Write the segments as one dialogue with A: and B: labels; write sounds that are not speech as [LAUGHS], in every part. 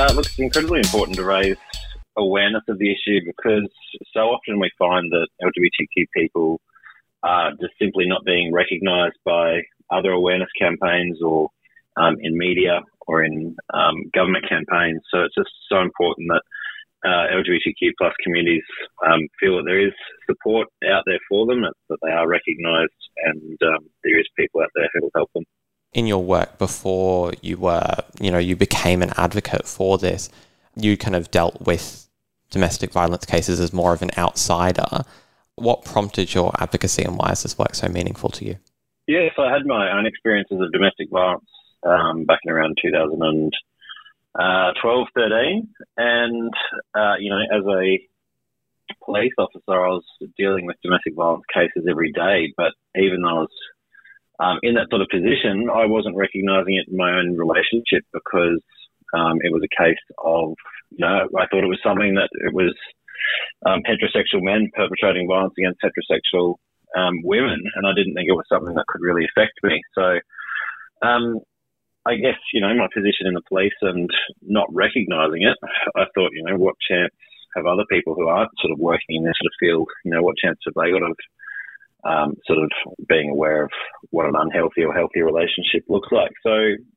A: Uh, look, it's incredibly important to raise awareness of the issue because so often we find that LGBTQ people are just simply not being recognised by other awareness campaigns or um, in media or in um, government campaigns. So it's just so important that uh, LGBTQ plus communities um, feel that there is support out there for them, that they are recognised, and um, there is people out there who will help them.
B: In your work before you were, you know, you became an advocate for this, you kind of dealt with domestic violence cases as more of an outsider. What prompted your advocacy and why is this work so meaningful to you?
A: Yes, I had my own experiences of domestic violence um, back in around 2012, uh, 13. And, uh, you know, as a police officer, I was dealing with domestic violence cases every day. But even though I was um, in that sort of position, I wasn't recognizing it in my own relationship because um, it was a case of, you know, I thought it was something that it was um, heterosexual men perpetrating violence against heterosexual um, women, and I didn't think it was something that could really affect me. So, um, I guess you know my position in the police and not recognizing it, I thought, you know, what chance have other people who aren't sort of working in this sort of field, you know, what chance have they got of um, sort of being aware of what an unhealthy or healthy relationship looks like? So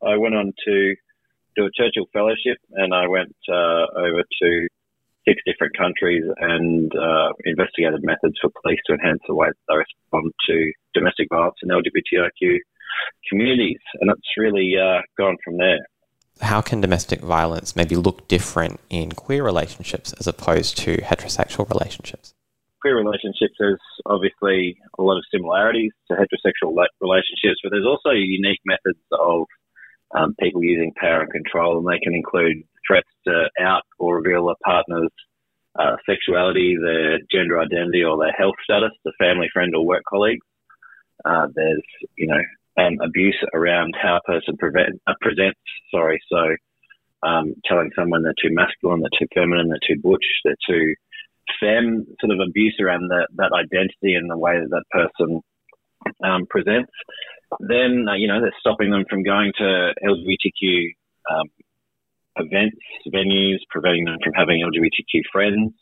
A: I went on to do a Churchill Fellowship, and I went uh, over to six different countries and uh, investigated methods for police to enhance the way they respond to domestic violence in LGBTIQ communities. And it's really uh, gone from there.
B: How can domestic violence maybe look different in queer relationships as opposed to heterosexual relationships?
A: Queer relationships, there's obviously a lot of similarities to heterosexual relationships, but there's also unique methods of um, people using power and control, and they can include threats to out or reveal a partner's uh, sexuality, their gender identity, or their health status to family, friend, or work colleagues. Uh, there's, you know, um, abuse around how a person prevent, uh, presents. Sorry, so um, telling someone they're too masculine, they're too feminine, they're too butch, they're too femme. Sort of abuse around that that identity and the way that that person um, presents. Then, uh, you know, they're stopping them from going to LGBTQ um, events, venues, preventing them from having LGBTQ friends,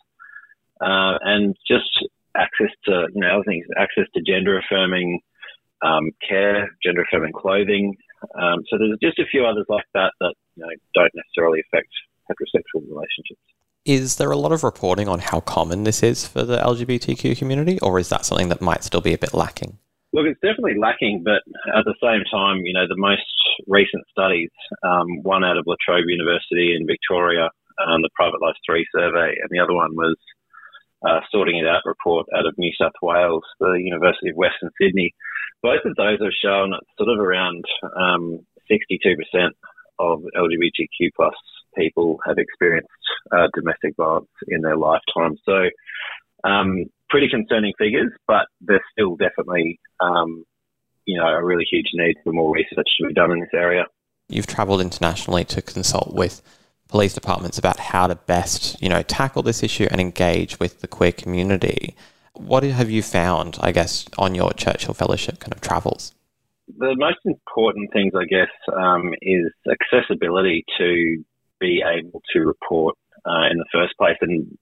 A: uh, and just access to, you know, other things, access to gender affirming um, care, gender affirming clothing. Um, so there's just a few others like that that you know, don't necessarily affect heterosexual relationships.
B: Is there a lot of reporting on how common this is for the LGBTQ community, or is that something that might still be a bit lacking?
A: Look, it's definitely lacking, but at the same time, you know, the most recent studies, um, one out of La Trobe University in Victoria, um, the Private Lives 3 survey, and the other one was uh, Sorting It Out report out of New South Wales, the University of Western Sydney. Both of those have shown sort of around um, 62% of LGBTQ plus people have experienced uh, domestic violence in their lifetime. So um, pretty concerning figures, but there's still definitely, um, you know, a really huge need for more research to be done in this area.
B: You've travelled internationally to consult with police departments about how to best, you know, tackle this issue and engage with the queer community. What have you found, I guess, on your Churchill Fellowship kind of travels?
A: The most important things, I guess, um, is accessibility to be able to report uh, in the first place. And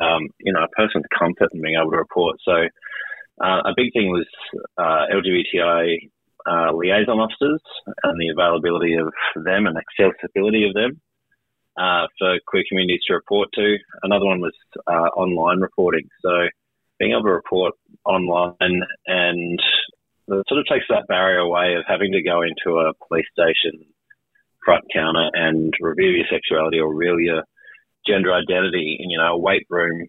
A: um, you know, a person's comfort in being able to report. So uh, a big thing was uh, LGBTI uh, liaison officers and the availability of them and accessibility of them uh, for queer communities to report to. Another one was online reporting. So being able to report online and it sort of takes that barrier away of having to go into a police station front counter and review your sexuality or reveal your gender identity in, you know, a weight room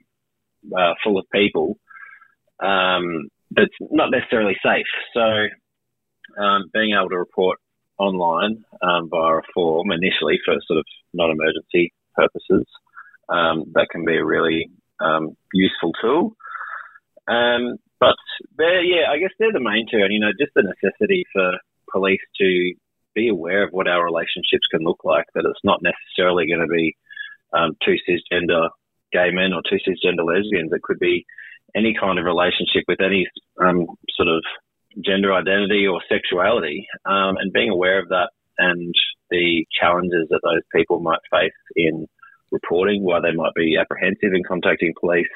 A: uh, full of people um, that's not necessarily safe. So um, being able to report online um, via a form initially for sort of non-emergency purposes, um, that can be a really um, useful tool. Um, but yeah, I guess they're the main two, and you know, just the necessity for police to be aware of what our relationships can look like. That it's not necessarily going to be um, two cisgender gay men or two cisgender lesbians. It could be any kind of relationship with any um, sort of gender identity or sexuality, um, and being aware of that and the challenges that those people might face in reporting, why they might be apprehensive in contacting police,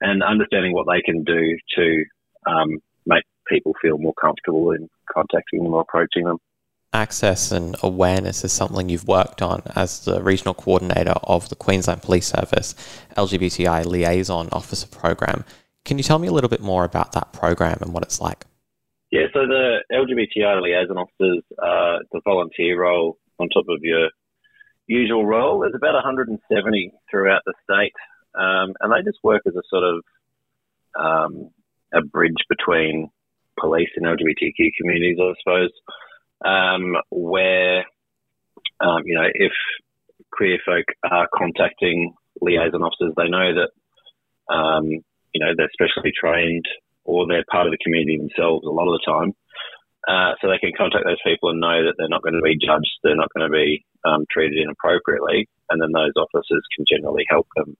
A: and understanding what they can do to um, make people feel more comfortable in contacting them or approaching them.
B: Access and awareness is something you've worked on as the regional coordinator of the Queensland Police Service LGBTI Liaison Officer Program. Can you tell me a little bit more about that program and what it's like?
A: Yeah, so the LGBTI liaison officers, uh, the volunteer role on top of your usual role. There's about 170 throughout the state, um, and they just work as a sort of um, a bridge between police and LGBTQ communities, I suppose, um, where um, you know if queer folk are contacting liaison officers, they know that um, you know they're specially trained or they're part of the community themselves a lot of the time. Uh, so they can contact those people and know that they're not going to be judged, they're not going to be um, treated inappropriately, and then those officers can generally help them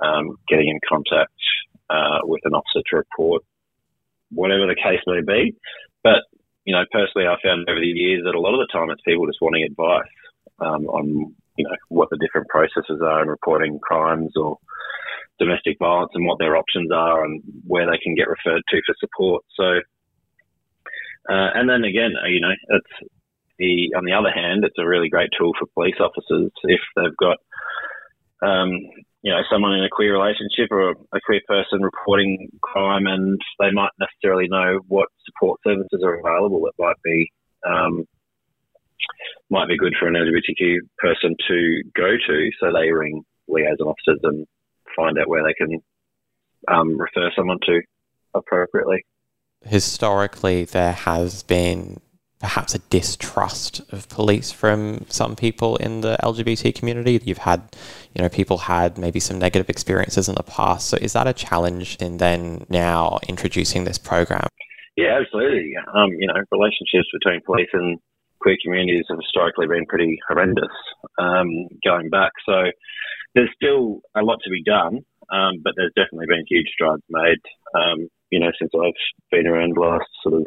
A: um, getting in contact uh, with an officer to report whatever the case may be. But you know, personally, I found over the years that a lot of the time it's people just wanting advice um, on you know what the different processes are in reporting crimes or domestic violence and what their options are and where they can get referred to for support. So, uh, and then again, uh, you know, it's the on the other hand, it's a really great tool for police officers if they've got, um, you know, someone in a queer relationship or a queer person reporting crime, and they might necessarily know what support services are available that might be. Um, might be good for an LGBTQ person to go to, so they ring liaison officers and find out where they can um, refer someone to appropriately.
B: Historically, there has been perhaps a distrust of police from some people in the LGBT community. You've had, you know, people had maybe some negative experiences in the past. So is that a challenge in then now introducing this program?
A: Yeah, absolutely. Um, you know, relationships between police and queer communities have historically been pretty horrendous um, going back. So there's still a lot to be done, um, but there's definitely been huge strides made. Um, you know, since I've been around the last sort of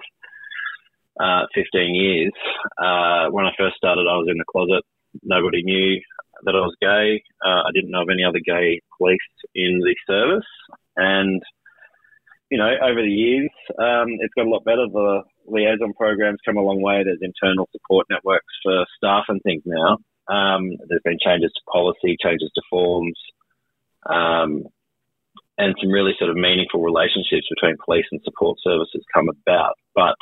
A: uh, 15 years. Uh, when I first started, I was in the closet. Nobody knew that I was gay. Uh, I didn't know of any other gay police in the service, and you know, over the years, um, it's got a lot better. The liaison programs come a long way. There's internal support networks for staff and things now. Um, there's been changes to policy, changes to forms, um, and some really sort of meaningful relationships between police and support services come about. But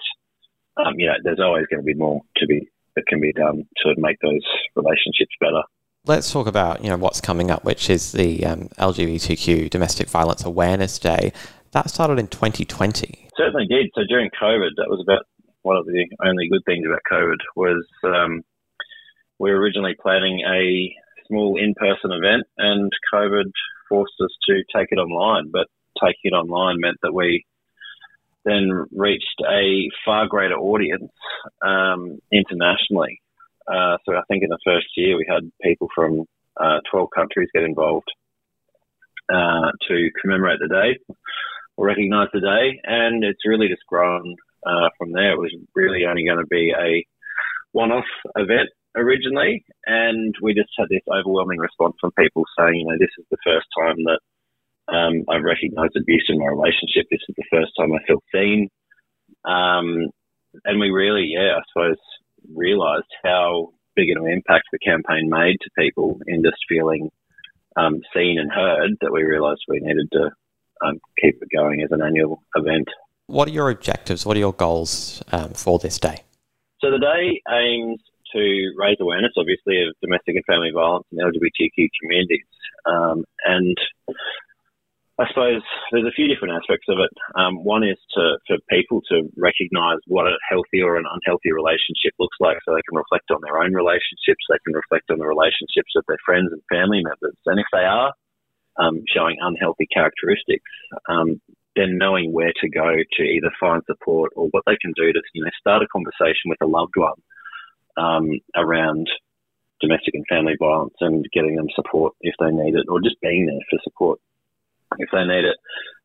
A: um, you know, there's always going to be more to be that can be done to make those relationships better.
B: Let's talk about you know what's coming up, which is the um, LGBTQ Domestic Violence Awareness Day. That started in 2020.
A: Certainly did. So during COVID, that was about one of the only good things about COVID was um, we were originally planning a small in-person event, and COVID forced us to take it online. But taking it online meant that we then reached a far greater audience um, internationally. Uh, so I think in the first year we had people from uh, 12 countries get involved uh, to commemorate the day or recognise the day, and it's really just grown uh, from there. It was really only going to be a one-off event originally, and we just had this overwhelming response from people saying, you know, this is the first time that um, I've recognised abuse in my relationship. This is the first time I feel seen, um, and we really, yeah, I suppose, realised how big an impact the campaign made to people in just feeling um, seen and heard that we realised we needed to um, keep it going as an annual event.
B: What are your objectives? What are your goals um, for this day?
A: So the day aims to raise awareness, obviously, of domestic and family violence in LGBTQ communities. Um, and I suppose there's a few different aspects of it. Um, one is to for people to recognise what a healthy or an unhealthy relationship looks like, so they can reflect on their own relationships. They can reflect on the relationships of their friends and family members, and if they are um, showing unhealthy characteristics, um, then knowing where to go to either find support or what they can do to you know start a conversation with a loved one um, around domestic and family violence and getting them support if they need it, or just being there for support if they need it.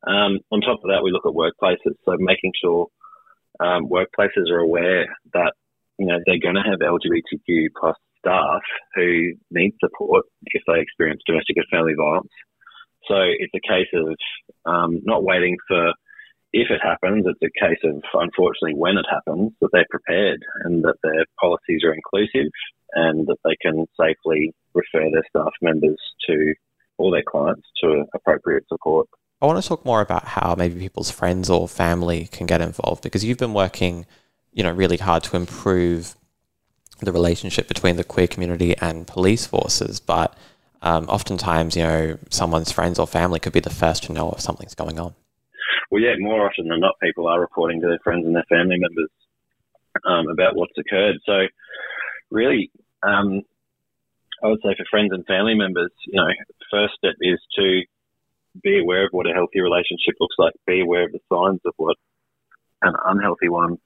A: Um, on top of that, we look at workplaces, so making sure um, workplaces are aware that you know, they're going to have LGBTQ plus staff who need support if they experience domestic and family violence. So it's a case of um, not waiting for if it happens. It's a case of, unfortunately, when it happens, that they're prepared and that their policies are inclusive and that they can safely refer their staff members to clients to appropriate support.
B: I want to talk more about how maybe people's friends or family can get involved because you've been working, you know, really hard to improve the relationship between the queer community and police forces, but um, oftentimes, you know, someone's friends or family could be the first to know if something's going on.
A: Well, yeah, more often than not, people are reporting to their friends and their family members um, about what's occurred. So, really, um, I would say for friends and family members, you know, first step is to be aware of what a healthy relationship looks like, be aware of the signs of what an unhealthy one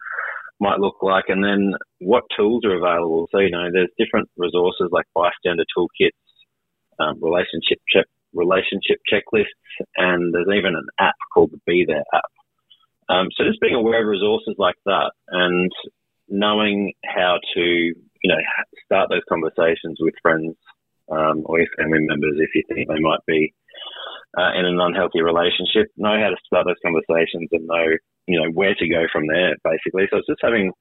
A: might look like, and then what tools are available. So, you know, there's different resources like bystander toolkits, um, relationship check, relationship checklists, and there's even an app called the Be There app. Um, so just being aware of resources like that and knowing how to, you know, start those conversations with friends um, or your family members if you think they might be uh, in an unhealthy relationship, know how to start those conversations and know, you know, where to go from there, basically. So it's just having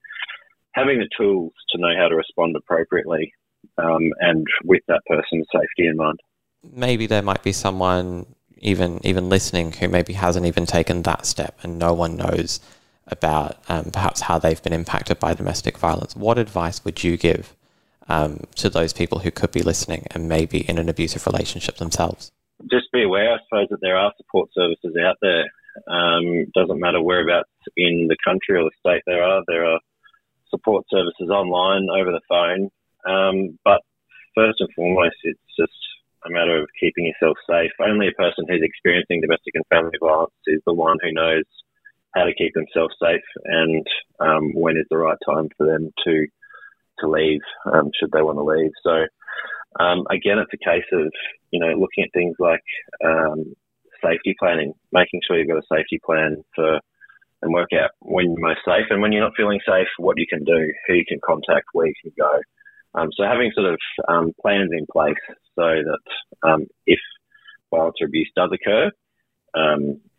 A: having the tools to know how to respond appropriately um, and with that person's safety in mind.
B: Maybe there might be someone even even listening who maybe hasn't even taken that step, and no one knows about um, perhaps how they've been impacted by domestic violence. What advice would you give um, to those people who could be listening and maybe in an abusive relationship themselves?
A: just be aware, I suppose, that there are support services out there. Um, doesn't matter whereabouts in the country or the state there are. There are support services online, over the phone. Um, but first and foremost, it's just a matter of keeping yourself safe. Only a person who's experiencing domestic and family violence is the one who knows how to keep themselves safe and um, when is the right time for them to to leave, um, should they want to leave. So um, again, it's a case of you know looking at things like um, safety planning, making sure you've got a safety plan for and work out when you're most safe and when you're not feeling safe, what you can do, who you can contact, where you can go. Um, so having sort of um, plans in place so that um, if violence or abuse does occur,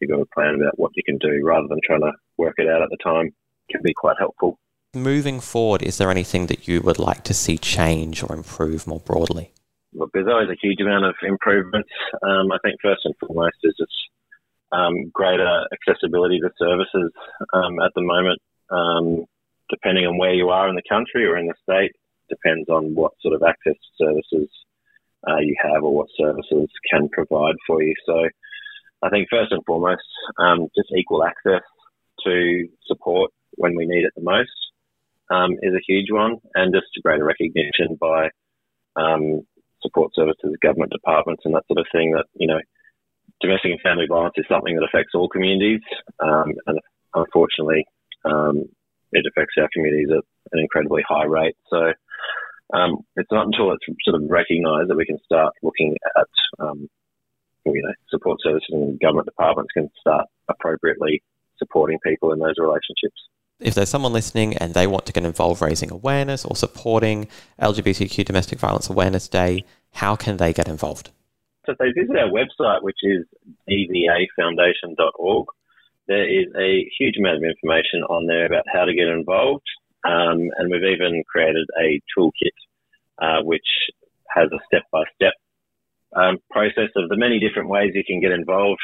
A: you've got a plan about what you can do rather than trying to work it out at the time can be quite helpful.
B: Moving forward, is there anything that you would like to see change or improve more broadly?
A: Look, there's always a huge amount of improvements. Um, I think first and foremost is just um, greater accessibility to services um, at the moment. Um, depending on where you are in the country or in the state, depends on what sort of access to services uh, you have or what services can provide for you. So I think first and foremost, um, just equal access to support when we need it the most um, is a huge one, and just greater recognition by um, support services, government departments, and that sort of thing. That you know, domestic and family violence is something that affects all communities, um, and unfortunately, um, it affects our communities at an incredibly high rate. So. Um, it's not until it's sort of recognised that we can start looking at, um, you know, support services and government departments can start appropriately supporting people in those relationships
B: if there's someone listening and they want to get involved raising awareness or supporting LGBTQ Domestic Violence Awareness Day, how can they get involved?
A: So if they visit our website, which is dvafoundation.org, there is a huge amount of information on there about how to get involved. Um, and we've even created a toolkit, uh, which has a step by step process of the many different ways you can get involved.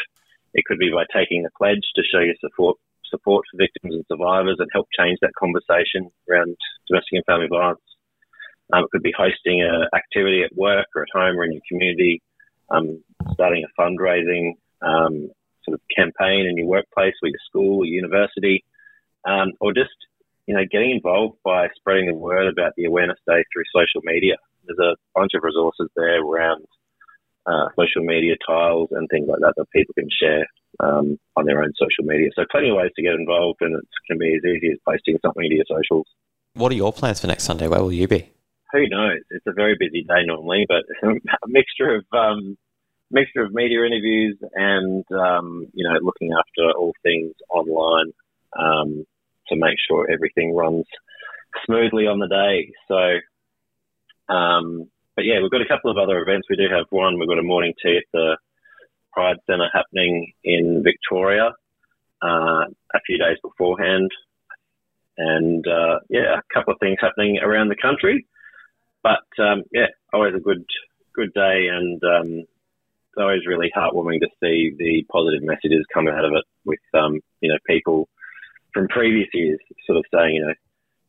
A: It could be by taking the pledge to show your support support for victims and survivors and help change that conversation around domestic and family violence. Um, it could be hosting an activity at work or at home or in your community, um, starting a fundraising um, sort of campaign in your workplace or your school or university, um, or just you know getting involved by spreading the word about the awareness day through social media. There's a bunch of resources there around uh, social media tiles and things like that that people can share um, on their own social media. So plenty of ways to get involved, and it can be as easy as posting something to your socials.
B: What are your plans for next Sunday? Where will you be?
A: Who knows? It's a very busy day normally, but [LAUGHS] a mixture of um, mixture of media interviews and um, you know looking after all things online um, to make sure everything runs smoothly on the day. So, um, but yeah, we've got a couple of other events. We do have one. We've got a morning tea at the Pride Centre happening in Victoria uh, a few days beforehand, and uh, yeah, a couple of things happening around the country. But um, yeah, always a good good day, and um, it's always really heartwarming to see the positive messages come out of it with um, you know people from previous years sort of saying you know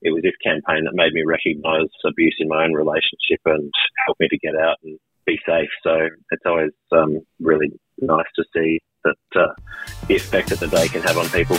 A: it was this campaign that made me recognise abuse in my own relationship and helped me to get out and be safe. So it's always um, really nice to see that uh, the effect that the day can have on people.